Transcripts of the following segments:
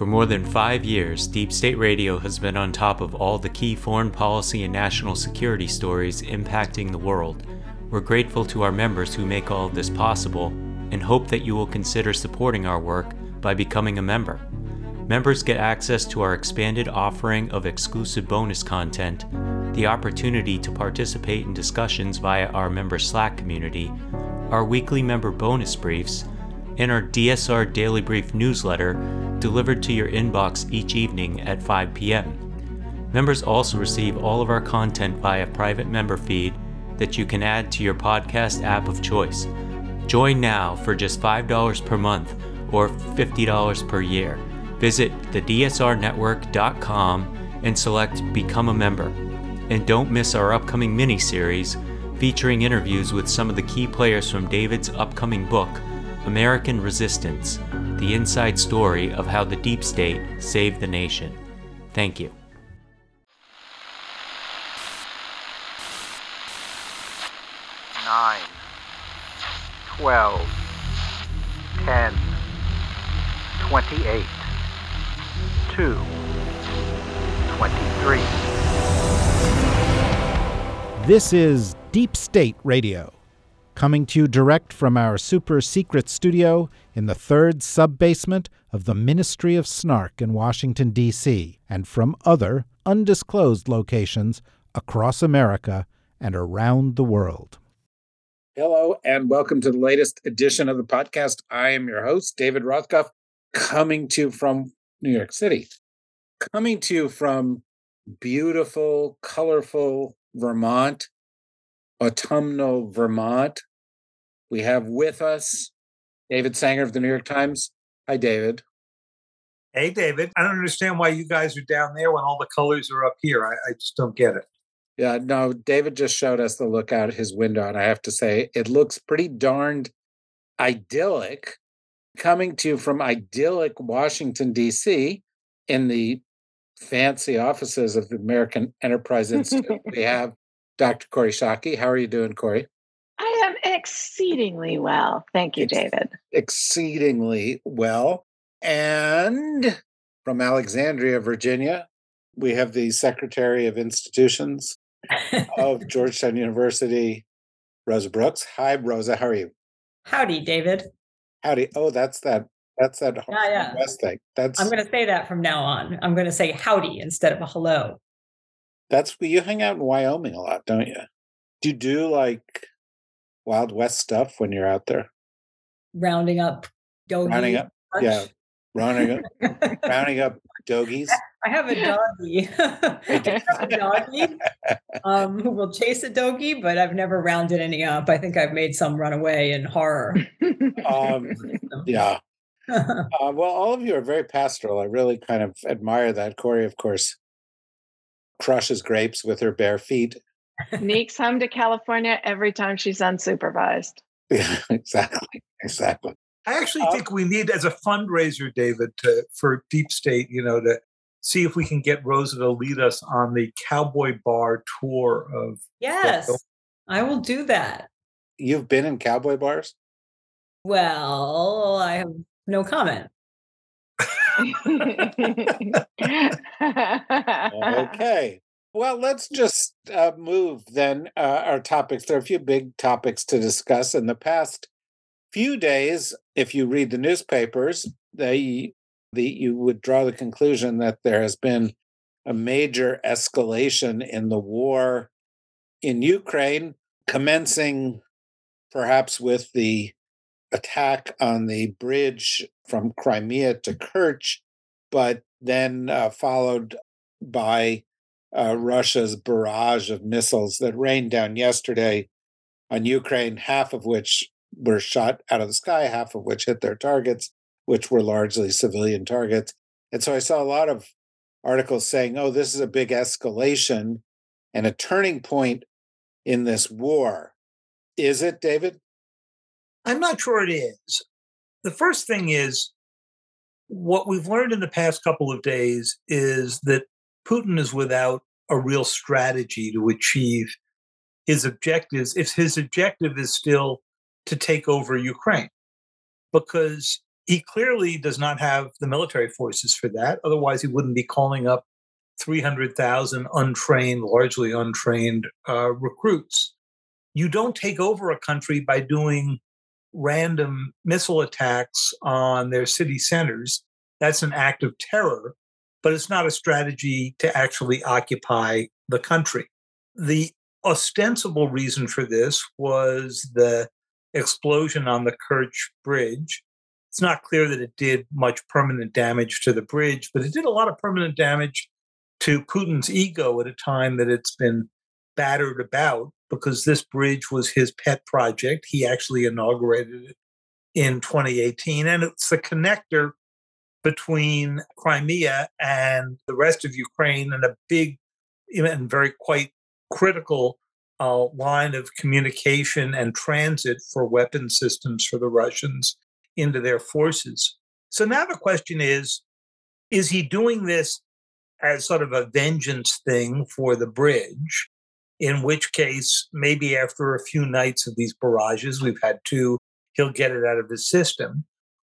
For more than five years, Deep State Radio has been on top of all the key foreign policy and national security stories impacting the world. We're grateful to our members who make all of this possible and hope that you will consider supporting our work by becoming a member. Members get access to our expanded offering of exclusive bonus content, the opportunity to participate in discussions via our member Slack community, our weekly member bonus briefs, and our DSR Daily Brief newsletter delivered to your inbox each evening at 5 p.m. Members also receive all of our content via private member feed that you can add to your podcast app of choice. Join now for just $5 per month or $50 per year. Visit thedsrnetwork.com and select Become a Member. And don't miss our upcoming mini series featuring interviews with some of the key players from David's upcoming book, American Resistance The Inside Story of How the Deep State Saved the Nation. Thank you. Nine, twelve, ten, twenty-eight, two, twenty-three. This is Deep State Radio, coming to you direct from our super secret studio in the third sub basement of the Ministry of Snark in Washington, D.C., and from other undisclosed locations across America and around the world. Hello, and welcome to the latest edition of the podcast. I am your host, David Rothkopf, coming to you from New York City, coming to you from beautiful, colorful Vermont, autumnal Vermont. We have with us David Sanger of the New York Times. Hi, David. Hey, David. I don't understand why you guys are down there when all the colors are up here. I, I just don't get it. Yeah, no, David just showed us the look out his window, and I have to say, it looks pretty darned idyllic. Coming to you from idyllic Washington, D.C., in the fancy offices of the American Enterprise Institute, we have Dr. Kori Schake. How are you doing, Kori? I am exceedingly well. Thank you, Ex- David. Exceedingly well. And from Alexandria, Virginia, we have the Secretary of Institutions of Georgetown University, Rosa Brooks. Hi, Rosa. How are you? Howdy, David. Howdy. Oh, that's that. That's that Yeah, yeah. West thing. That's I'm going to say that from now on. I'm going to say howdy instead of a hello. that's you hang out in Wyoming a lot, don't you? Do you do like Wild West stuff when you're out there? Rounding up doggy. Rounding up, yeah, rounding up, rounding up dogies. I have a doggy. I have a doggy um, who will chase a doggy, but I've never rounded any up. I think I've made some run away in horror. Um, yeah. Uh, well, all of you are very pastoral. I really kind of admire that. Kori, of course, crushes grapes with her bare feet. Sneaks home to California every time she's unsupervised. Yeah, exactly, exactly. I actually Uh, think we need, as a fundraiser, David, to, for Deep State, you know, to see if we can get Rosa to lead us on the Cowboy Bar tour of. yes, I will do that. You've been in cowboy bars? Well, I have no comment. Okay. Well, let's just uh, move then uh, our topics. There are a few big topics to discuss. In the past few days, if you read the newspapers, they the you would draw the conclusion that there has been a major escalation in the war in Ukraine, commencing perhaps with the attack on the bridge from Crimea to Kerch, but then uh, followed by uh, Russia's barrage of missiles that rained down yesterday on Ukraine, half of which were shot out of the sky, half of which hit their targets, which were largely civilian targets. And so I saw a lot of articles saying, oh, this is a big escalation and a turning point in this war. Is it, David? I'm not sure it is. The first thing is what we've learned in the past couple of days is that Putin is without a real strategy to achieve his objectives if his objective is still to take over Ukraine. Because he clearly does not have the military forces for that. Otherwise, he wouldn't be calling up 300,000 untrained, largely untrained uh, recruits. You don't take over a country by doing random missile attacks on their city centers. That's an act of terror, but it's not a strategy to actually occupy the country. The ostensible reason for this was the explosion on the Kerch Bridge. It's not clear that it did much permanent damage to the bridge, but it did a lot of permanent damage to Putin's ego at a time that it's been battered about because this bridge was his pet project. He actually inaugurated it in 2018, and it's the connector between Crimea and the rest of Ukraine and a big and very quite critical uh, line of communication and transit for weapon systems for the Russians into their forces. So now the question is is he doing this as sort of a vengeance thing for the bridge? In which case, maybe after a few nights of these barrages, we've had two, he'll get it out of his system.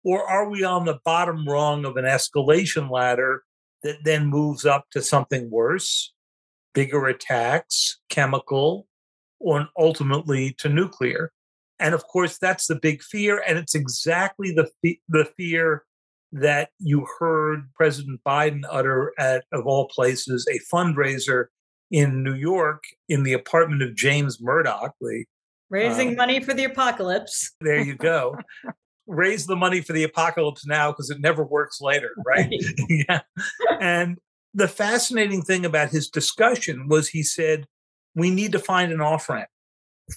Or are we on the bottom rung of an escalation ladder that then moves up to something worse, bigger attacks, chemical, or ultimately to nuclear? And of course, that's the big fear. And it's exactly the, the fear that you heard President Biden utter at, of all places, a fundraiser in New York in the apartment of James Murdoch. The, Raising uh, money for the apocalypse. There you go. Raise the money for the apocalypse now because it never works later, right? yeah. And the fascinating thing about his discussion was he said, we need to find an off ramp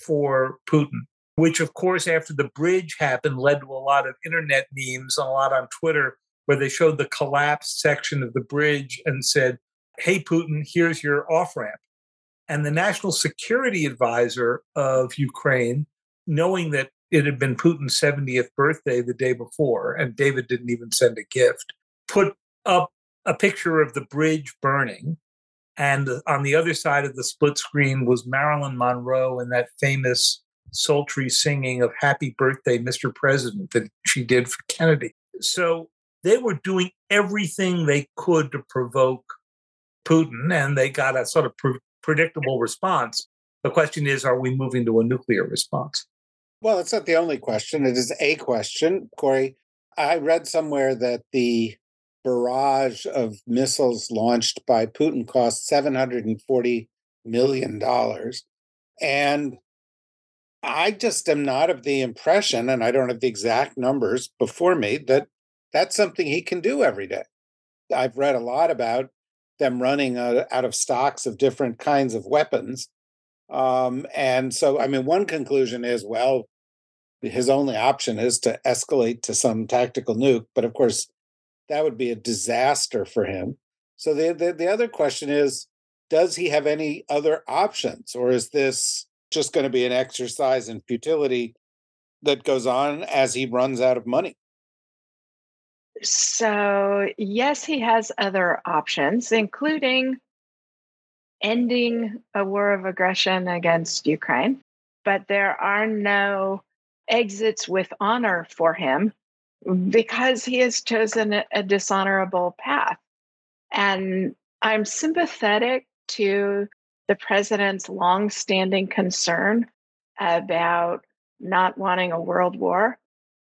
for Putin which, of course, after the bridge happened, led to a lot of internet memes and a lot on Twitter where they showed the collapsed section of the bridge and said, Hey, Putin, here's your off ramp. And the national security advisor of Ukraine, knowing that it had been Putin's 70th birthday the day before, and David didn't even send a gift, put up a picture of the bridge burning. And on the other side of the split screen was Marilyn Monroe and that famous sultry singing of Happy Birthday, Mr. President, that she did for Kennedy. So they were doing everything they could to provoke Putin, and they got a sort of pre- predictable response. The question is are we moving to a nuclear response? Well, it's not the only question. It is a question. Kori. I read somewhere that the barrage of missiles launched by Putin cost $740 million. And I just am not of the impression, and I don't have the exact numbers before me, that that's something he can do every day. I've read a lot about them running out, out of stocks of different kinds of weapons. Um, and so, I mean, one conclusion is well, his only option is to escalate to some tactical nuke. But of course, that would be a disaster for him. So the, the, the other question is does he have any other options, or is this just going to be an exercise in futility that goes on as he runs out of money. So, yes, he has other options, including ending a war of aggression against Ukraine. But there are no exits with honor for him because he has chosen a, dishonorable path. And I'm sympathetic to the president's longstanding concern about not wanting a world war,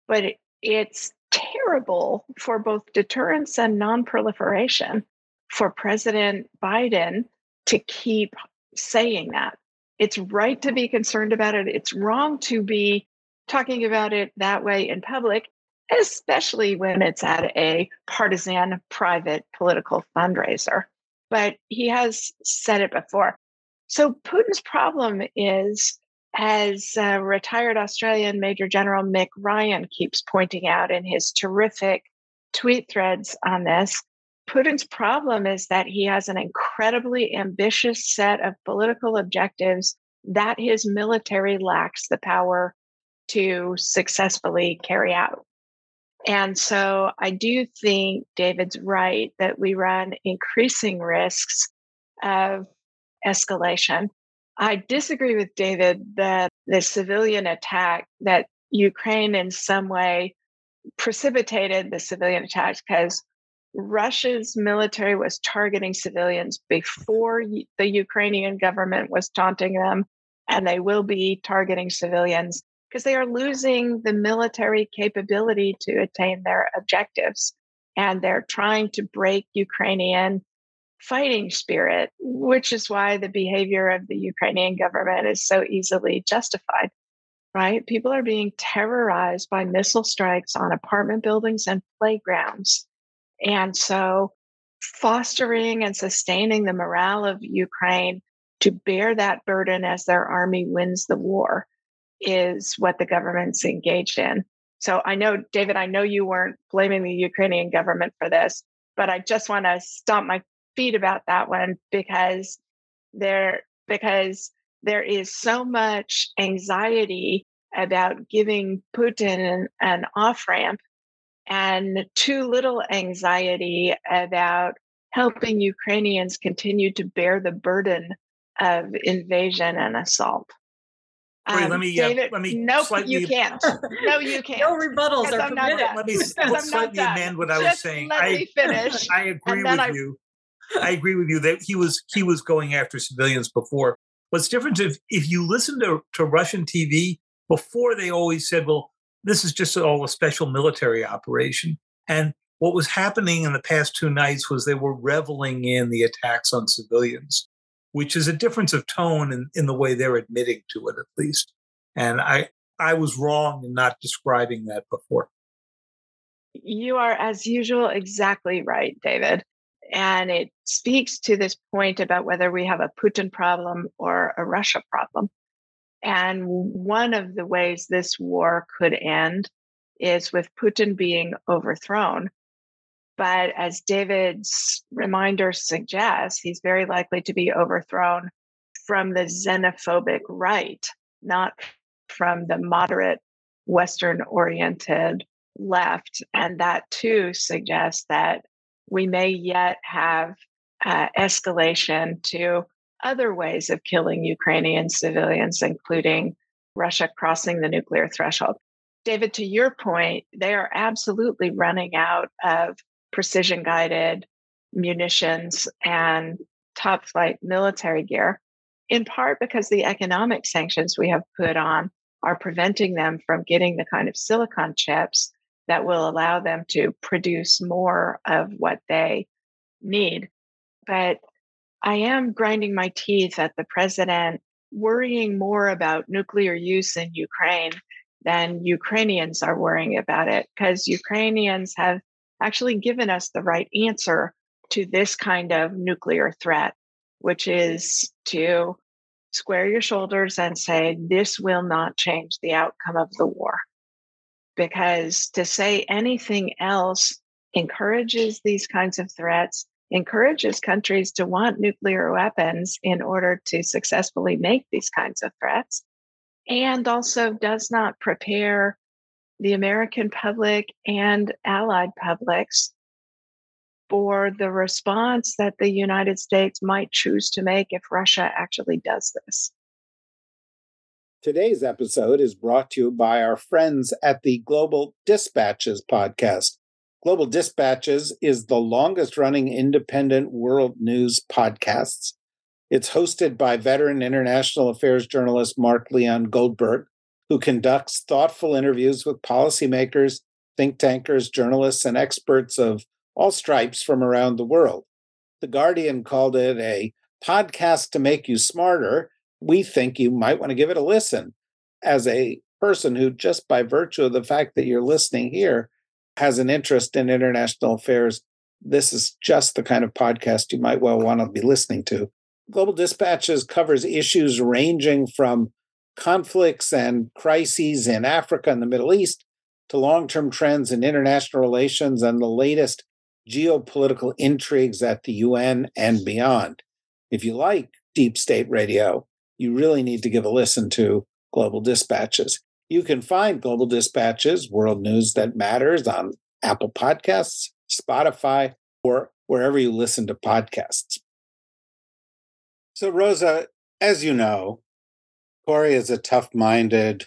but it, it's terrible for both deterrence and nonproliferation for President Biden to keep saying that. It's right to be concerned about it. It's wrong to be talking about it that way in public, especially when it's at a partisan private political fundraiser. But he has said it before. So Putin's problem is, as uh, retired Australian Major General Mick Ryan keeps pointing out in his terrific tweet threads on this, Putin's problem is that he has an incredibly ambitious set of political objectives that his military lacks the power to successfully carry out. And so I do think David's right that we run increasing risks of escalation. I disagree with David that the civilian attack, that Ukraine in some way precipitated the civilian attacks because Russia's military was targeting civilians before the Ukrainian government was taunting them, and they will be targeting civilians because they are losing the military capability to attain their objectives. And they're trying to break Ukrainian fighting spirit, which is why the behavior of the Ukrainian government is so easily justified, right? People are being terrorized by missile strikes on apartment buildings and playgrounds. And so, fostering and sustaining the morale of Ukraine to bear that burden as their army wins the war is what the government's engaged in. So I know, David, I know you weren't blaming the Ukrainian government for this, but I just want to stomp my feet about that one because there because there is so much anxiety about giving Putin an, an off ramp and too little anxiety about helping Ukrainians continue to bear the burden of invasion and assault. Wait, um, let me, uh, David, let me. Nope, slightly, you can't. No, you can't. no rebuttals are permitted. Let me Let slightly amend what I was saying. Let I, me finish. I agree with I... you. I agree with you that he was he was going after civilians before. What's different if if you listen to, to Russian TV before, they always said, "Well, this is just all a special military operation," and what was happening in the past two nights was they were reveling in the attacks on civilians which is a difference of tone in, in the way they're admitting to it, at least. And I, I was wrong in not describing that before. You are, as usual, exactly right, David. And it speaks to this point about whether we have a Putin problem or a Russia problem. And one of the ways this war could end is with Putin being overthrown but as David's reminder suggests, he's very likely to be overthrown from the xenophobic right, not from the moderate Western oriented left. And that too suggests that we may yet have uh, escalation to other ways of killing Ukrainian civilians, including Russia crossing the nuclear threshold. David, to your point, they are absolutely running out of precision guided munitions and top flight military gear, in part because the economic sanctions we have put on are preventing them from getting the kind of silicon chips that will allow them to produce more of what they need. But I am grinding my teeth at the president worrying more about nuclear use in Ukraine than Ukrainians are worrying about it because Ukrainians have actually given us the right answer to this kind of nuclear threat, which is to square your shoulders and say, this will not change the outcome of the war. Because to say anything else encourages these kinds of threats, encourages countries to want nuclear weapons in order to successfully make these kinds of threats, and also does not prepare the American public and allied publics for the response that the United States might choose to make if Russia actually does this. Today's episode is brought to you by our friends at the Global Dispatches podcast. Global Dispatches is the longest running independent world news podcast. It's hosted by veteran international affairs journalist Mark Leon Goldberg, who conducts thoughtful interviews with policymakers, think tankers, journalists, and experts of all stripes from around the world. The Guardian called it a podcast to make you smarter. We think you might want to give it a listen. As a person who, just by virtue of the fact that you're listening here, has an interest in international affairs, this is just the kind of podcast you might well want to be listening to. Global Dispatches covers issues ranging from conflicts and crises in Africa and the Middle East to long term trends in international relations and the latest geopolitical intrigues at the UN and beyond. If you like deep state radio, you really need to give a listen to Global Dispatches. You can find Global Dispatches, World News That Matters, on Apple Podcasts, Spotify, or wherever you listen to podcasts. So, Rosa, as you know, Kori is a tough minded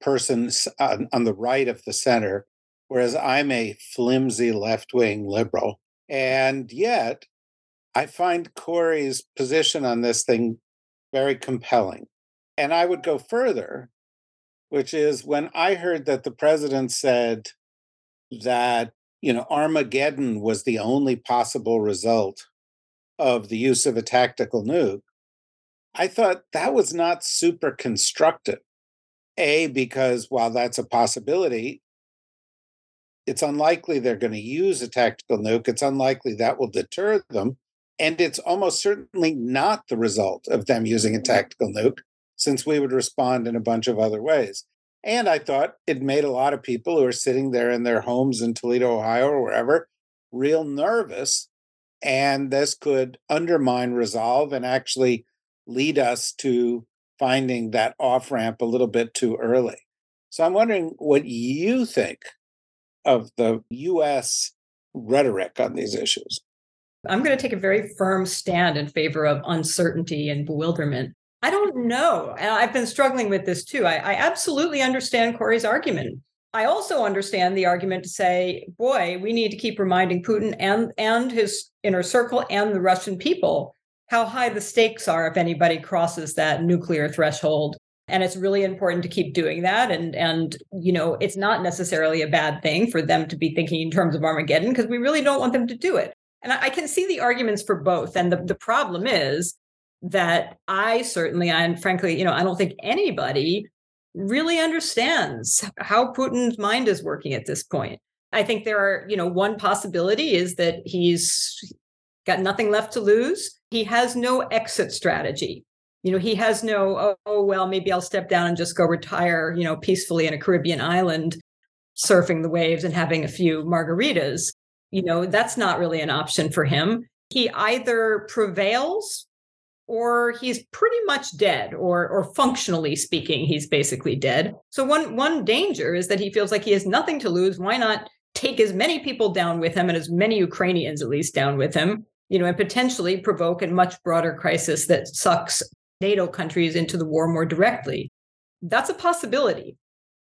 person on, the right of the center whereas I'm a flimsy left wing liberal. And yet, I find Kori's position on this thing very compelling. And I would go further, which is when I heard that the president said that, you know, Armageddon was the only possible result of the use of a tactical nuke, I thought that was not super constructive. A, because while that's a possibility, it's unlikely they're going to use a tactical nuke. It's unlikely that will deter them. And it's almost certainly not the result of them using a mm-hmm. tactical nuke, since we would respond in a bunch of other ways. And I thought it made a lot of people who are sitting there in their homes in Toledo, Ohio, or wherever, real nervous. And this could undermine resolve and actually lead us to finding that off ramp a little bit too early. So I'm wondering what you think of the US rhetoric on these issues. I'm going to take a very firm stand in favor of uncertainty and bewilderment. I don't know. I've been struggling with this too. I, I, absolutely understand Kori's argument. I also understand the argument to say, boy, we need to keep reminding Putin and, and his inner circle and the Russian people how high the stakes are if anybody crosses that nuclear threshold and it's really important to keep doing that and and you know it's not necessarily a bad thing for them to be thinking in terms of armageddon because we really don't want them to do it and I, I can see the arguments for both and the, the problem is that i certainly and frankly you know i don't think anybody really understands how putin's mind is working at this point. I think there are you know one possibility is that he's got nothing left to lose. He has no exit strategy. You know he has no oh, oh, well maybe i'll step down and just go retire you know peacefully in a caribbean island surfing the waves and having a few margaritas. You know that's not really an option for him. He either prevails or he's pretty much dead or or functionally speaking he's basically dead so one one danger is that he feels like he has nothing to lose why not take as many people down with him and as many ukrainians at least down with him you know and potentially provoke a much broader crisis that sucks NATO countries into the war more directly. That's a possibility.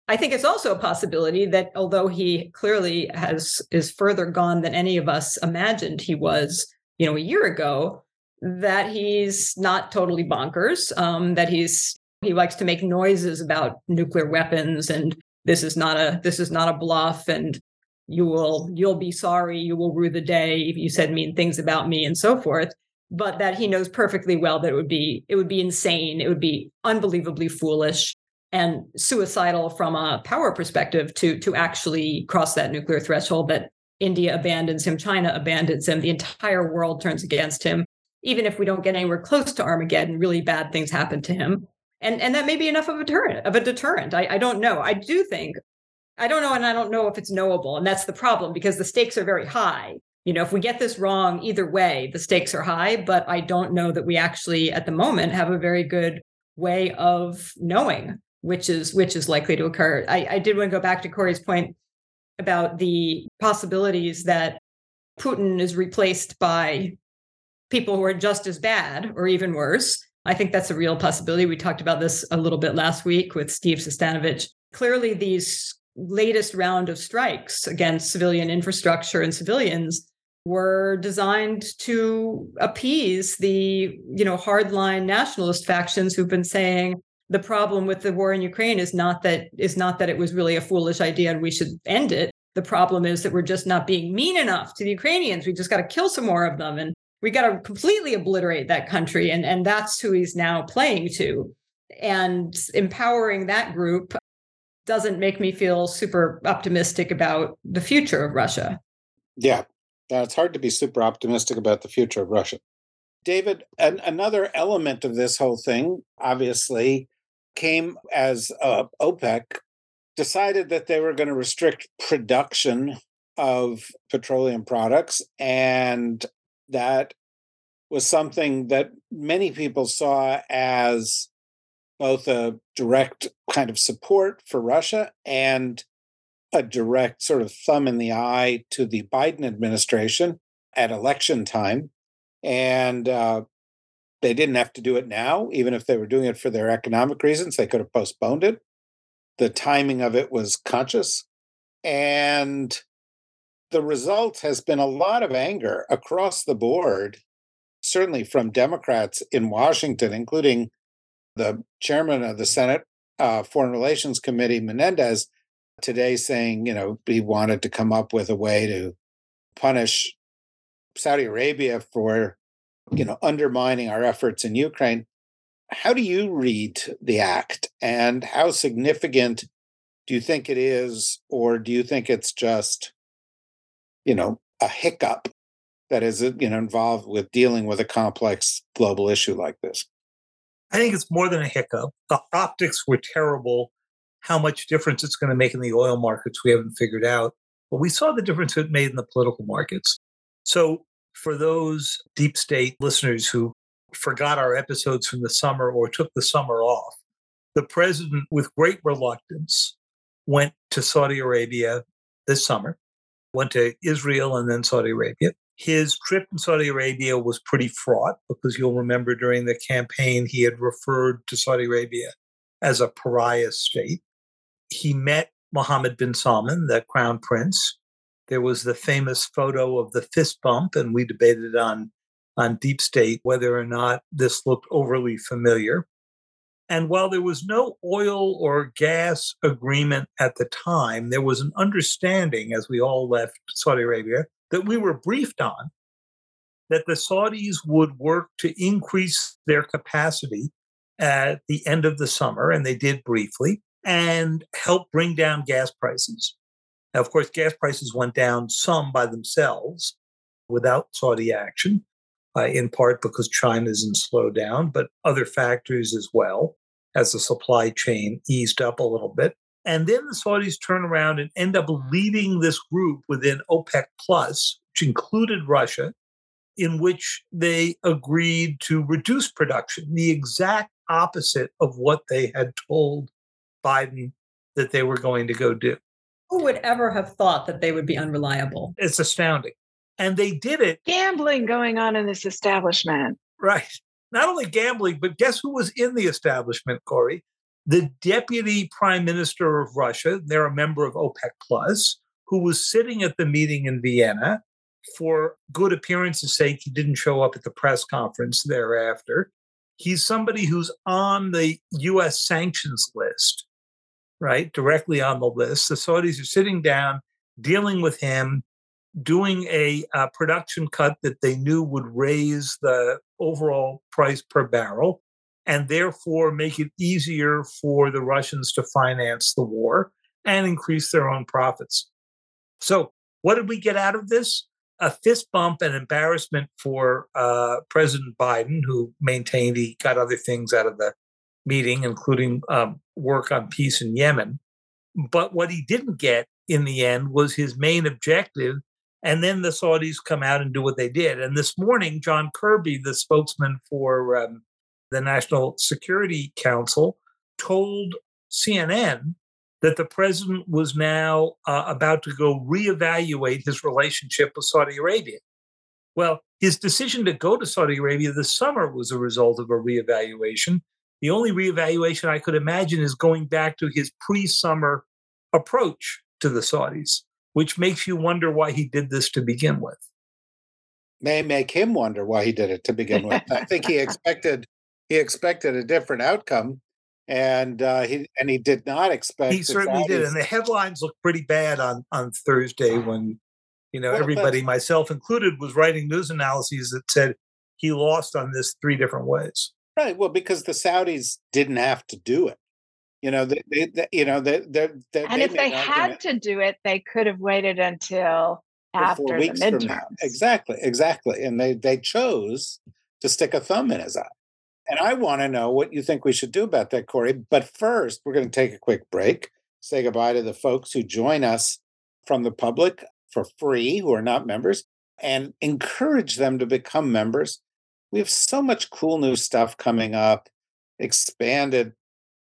I think it's also a possibility that although he clearly has is further gone than any of us imagined he was, you know, a year ago, that he's not totally bonkers. Um, that he's he likes to make noises about nuclear weapons and this is not a this is not a bluff and you will you'll be sorry you will rue the day if you said mean things about me and so forth but that he knows perfectly well that it would be it would be insane it would be unbelievably foolish and suicidal from a power perspective to to actually cross that nuclear threshold that India abandons him China abandons him the entire world turns against him even if we don't get anywhere close to Armageddon really bad things happen to him and and that may be enough of a deterrent of a deterrent I, I don't know I do think I don't know and I don't know if it's knowable and that's the problem because the stakes are very high you know, if we get this wrong, either way, the stakes are high. But I don't know that we actually, at the moment, have a very good way of knowing which is which is likely to occur. I, I did want to go back to Kori's point about the possibilities that Putin is replaced by people who are just as bad or even worse. I think that's a real possibility. We talked about this a little bit last week with Steve Sestanovich. Clearly, these latest round of strikes against civilian infrastructure and civilians were designed to appease the you know hardline nationalist factions who've been saying the problem with the war in Ukraine is not that is not that it was really a foolish idea and we should end it. The problem is that we're just not being mean enough to the Ukrainians. We just got to kill some more of them and we got to completely obliterate that country and and that's who he's now playing to. And empowering that group doesn't make me feel super optimistic about the future of Russia. Yeah, yeah, it's hard to be super optimistic about the future of Russia. David, an, another element of this whole thing, obviously, came as uh, OPEC decided that they were going to restrict production of petroleum products. And that was something that many people saw as both a direct kind of support for Russia and a direct sort of thumb in the eye to the Biden administration at election time. And uh, they didn't have to do it now, even if they were doing it for their economic reasons. They could have postponed it. The timing of it was conscious. And the result has been a lot of anger across the board, certainly from Democrats in Washington, including the chairman of the Senate uh, Foreign Relations Committee, Menendez, today saying, you know, he wanted to come up with a way to punish Saudi Arabia for, you know, undermining our efforts in Ukraine. How do you read the act and how significant do you think it is, or do you think it's just, you know, a hiccup that is, uh, you know, involved with dealing with a complex global issue like this? I think it's more than a hiccup. The optics were terrible. How much difference it's going to make in the oil markets, we haven't figured out. But we saw the difference it made in the political markets. So, for those deep state listeners who forgot our episodes from the summer or took the summer off, the president, with great reluctance, went to Saudi Arabia this summer, went to Israel and then Saudi Arabia. His trip in Saudi Arabia was pretty fraught because you'll remember during the campaign, he had referred to Saudi Arabia as a pariah state. He met Mohammed bin Salman, the crown prince. There was the famous photo of the fist bump, and we debated on, on Deep State whether or not this looked overly familiar. And while there was no oil or gas agreement at the time, there was an understanding as we all left Saudi Arabia that we were briefed on that the Saudis would work to increase their capacity at the end of the summer, and they did briefly, and help bring down gas prices. Now, of course, gas prices went down some by themselves without Saudi action, uh, in part because China isn't slowed down, but other factors as well as the supply chain eased up a little bit. And then the Saudis turn around and end up leading this group within OPEC Plus, which included Russia, in which they agreed to reduce production, the exact opposite of what they had told Biden that they were going to go do. Who would ever have thought that they would be unreliable? It's astounding. And they did it. Gambling going on in this establishment. Right. Not only gambling, but guess who was in the establishment, Kori? the deputy prime minister of Russia, they're a member of OPEC Plus, who was sitting at the meeting in Vienna for good appearance's sake. He didn't show up at the press conference thereafter. He's somebody who's on the US sanctions list, right? Directly on the list. The Saudis are sitting down, dealing with him, doing a, a production cut that they knew would raise the overall price per barrel and therefore make it easier for the Russians to finance the war and increase their own profits. So, what did we get out of this? A fist bump and embarrassment for uh, President Biden, who maintained he got other things out of the meeting, including um, work on peace in Yemen. But what he didn't get in the end was his main objective. And then the Saudis come out and do what they did. And this morning, John Kirby, the spokesman for um, the National Security Council told CNN that the president was now uh, about to go reevaluate his relationship with Saudi Arabia. Well, his decision to go to Saudi Arabia this summer was a result of a reevaluation. The only reevaluation I could imagine is going back to his pre summer approach to the Saudis, which makes you wonder why he did this to begin with. May make him wonder why he did it to begin with. I think he expected he expected a different outcome, and uh, he and he did not expect. He certainly did, and the headlines looked pretty bad on on Thursday when you know well, everybody, myself included, was writing news analyses that said he lost on this three different ways. Right. Well, because the Saudis didn't have to do it. You know, they, they, they you know, they, they, they and if they had to do it, they could have waited until after weeks the midterms. Exactly, exactly. And they they chose to stick a thumb in his eye. And I want to know what you think we should do about that, Kori. But first, we're going to take a quick break, say goodbye to the folks who join us from the public for free, who are not members, and encourage them to become members. We have so much cool new stuff coming up, expanded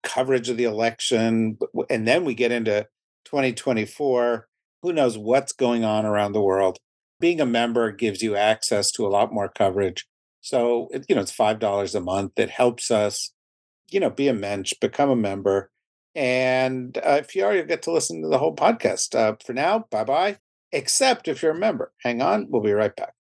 coverage of the election, and then we get into 2024. Who knows what's going on around the world? Being a member gives you access to a lot more coverage so, you know, it's $5 a month. It helps us, you know, be a mensch, become a member. And uh, if you are, you'll get to listen to the whole podcast. Uh, for now, bye bye. Except if you're a member. Hang on, we'll be right back.